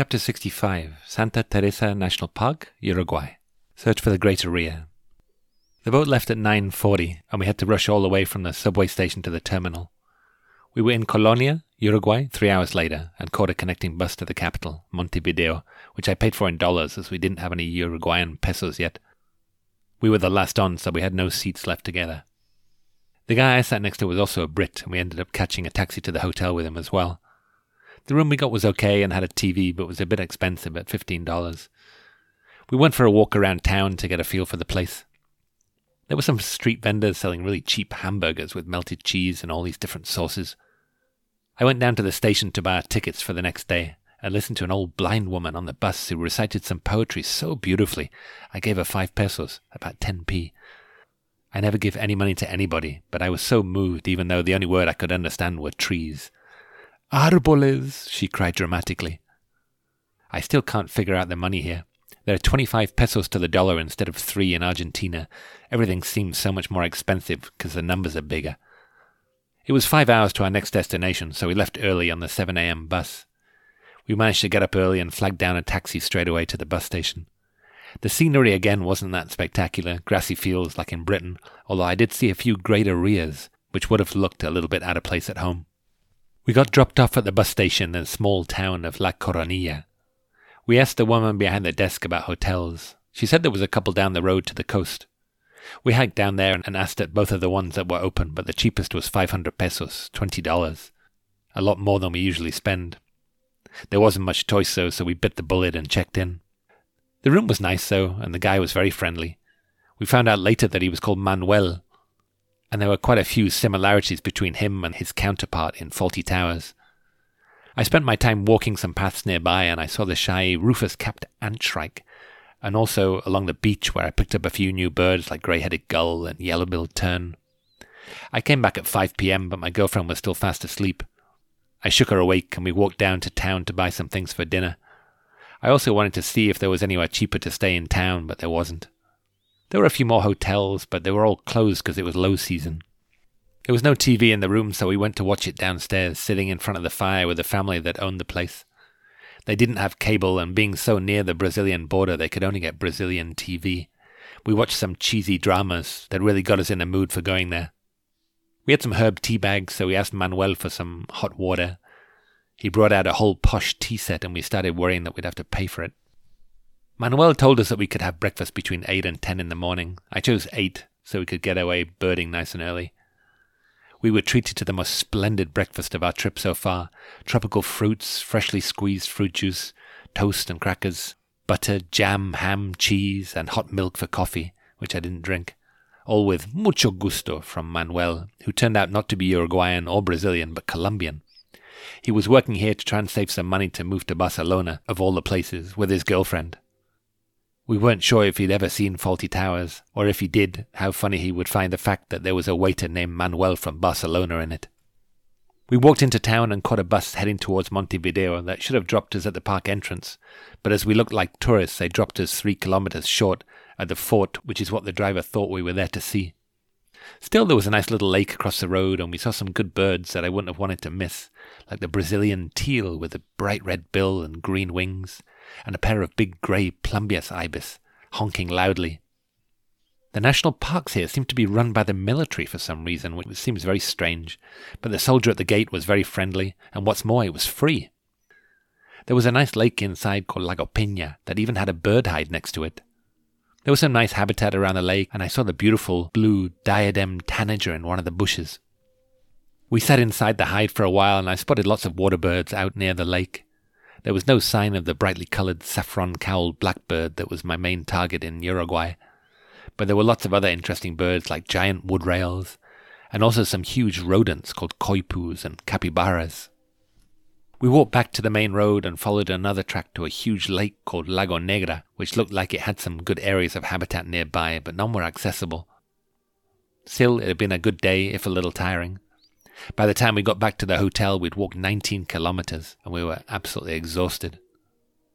Chapter 65 Santa Teresa National Park, Uruguay. Search for the Great Rhea. The boat left at 9.40 and we had to rush all the way from the subway station to the terminal. We were in Colonia, Uruguay, three hours later and caught a connecting bus to the capital, Montevideo, which I paid for in dollars as we didn't have any Uruguayan pesos yet. We were the last on, so we had no seats left together. The guy I sat next to was also a Brit, and we ended up catching a taxi to the hotel with him as well. The room we got was okay and had a TV, but was a bit expensive at $15. We went for a walk around town to get a feel for the place. There were some street vendors selling really cheap hamburgers with melted cheese and all these different sauces. I went down to the station to buy our tickets for the next day and listened to an old blind woman on the bus who recited some poetry so beautifully. I gave her five pesos, about 10p. I never give any money to anybody, but I was so moved even though the only word I could understand were trees. Árboles, she cried dramatically. I still can't figure out the money here. There are 25 pesos to the dollar instead of three in Argentina. Everything seems so much more expensive because the numbers are bigger. It was five hours to our next destination, so we left early on the 7 a.m. bus. We managed to get up early and flagged down a taxi straight away to the bus station. The scenery again wasn't that spectacular, grassy fields like in Britain, although I did see a few greater rheas, which would have looked a little bit out of place at home. We got dropped off at the bus station in the small town of La Coronilla. We asked the woman behind the desk about hotels. She said there was a couple down the road to the coast. We hiked down there and asked at both of the ones that were open, but the cheapest was 500 pesos, $20. A lot more than we usually spend. There wasn't much choice though, so we bit the bullet and checked in. The room was nice though, and the guy was very friendly. We found out later that he was called Manuel, and there were quite a few similarities between him and his counterpart in Fawlty Towers. I spent my time walking some paths nearby, and I saw the shy rufous-capped antshrike, and also along the beach where I picked up a few new birds like grey-headed gull and yellow-billed tern. I came back at 5 p.m., but my girlfriend was still fast asleep. I shook her awake, and we walked down to town to buy some things for dinner. I also wanted to see if there was anywhere cheaper to stay in town, but there wasn't. There were a few more hotels, but they were all closed because it was low season. There was no TV in the room, so we went to watch it downstairs, sitting in front of the fire with the family that owned the place. They didn't have cable, and being so near the Brazilian border, they could only get Brazilian TV. We watched some cheesy dramas that really got us in the mood for going there. We had some herb tea bags, so we asked Manuel for some hot water. He brought out a whole posh tea set, and we started worrying that we'd have to pay for it. Manuel told us that we could have breakfast between 8 and 10 in the morning. I chose 8 so we could get away birding nice and early. We were treated to the most splendid breakfast of our trip so far tropical fruits, freshly squeezed fruit juice, toast and crackers, butter, jam, ham, cheese, and hot milk for coffee, which I didn't drink. All with mucho gusto from Manuel, who turned out not to be Uruguayan or Brazilian, but Colombian. He was working here to try and save some money to move to Barcelona, of all the places, with his girlfriend. We weren't sure if he'd ever seen Fawlty Towers, or if he did, how funny he would find the fact that there was a waiter named Manuel from Barcelona in it. We walked into town and caught a bus heading towards Montevideo that should have dropped us at the park entrance, but as we looked like tourists, they dropped us three kilometers short at the fort, which is what the driver thought we were there to see. Still, there was a nice little lake across the road, and we saw some good birds that I wouldn't have wanted to miss, like the Brazilian teal with a bright red bill and green wings, and a pair of big grey plumbeous ibis, honking loudly. The national parks here seem to be run by the military for some reason, which seems very strange, but the soldier at the gate was very friendly, and what's more, it was free. There was a nice lake inside called Lago Peña that even had a bird hide next to it. There was some nice habitat around the lake, and I saw the beautiful blue diadem tanager in one of the bushes. We sat inside the hide for a while, and I spotted lots of water birds out near the lake. There was no sign of the brightly coloured saffron cowled blackbird that was my main target in Uruguay, but there were lots of other interesting birds like giant wood rails, and also some huge rodents called coypus and capybaras. We walked back to the main road and followed another track to a huge lake called Lago Negra, which looked like it had some good areas of habitat nearby, but none were accessible. Still, it had been a good day, if a little tiring. By the time we got back to the hotel, we'd walked 19 kilometers and we were absolutely exhausted.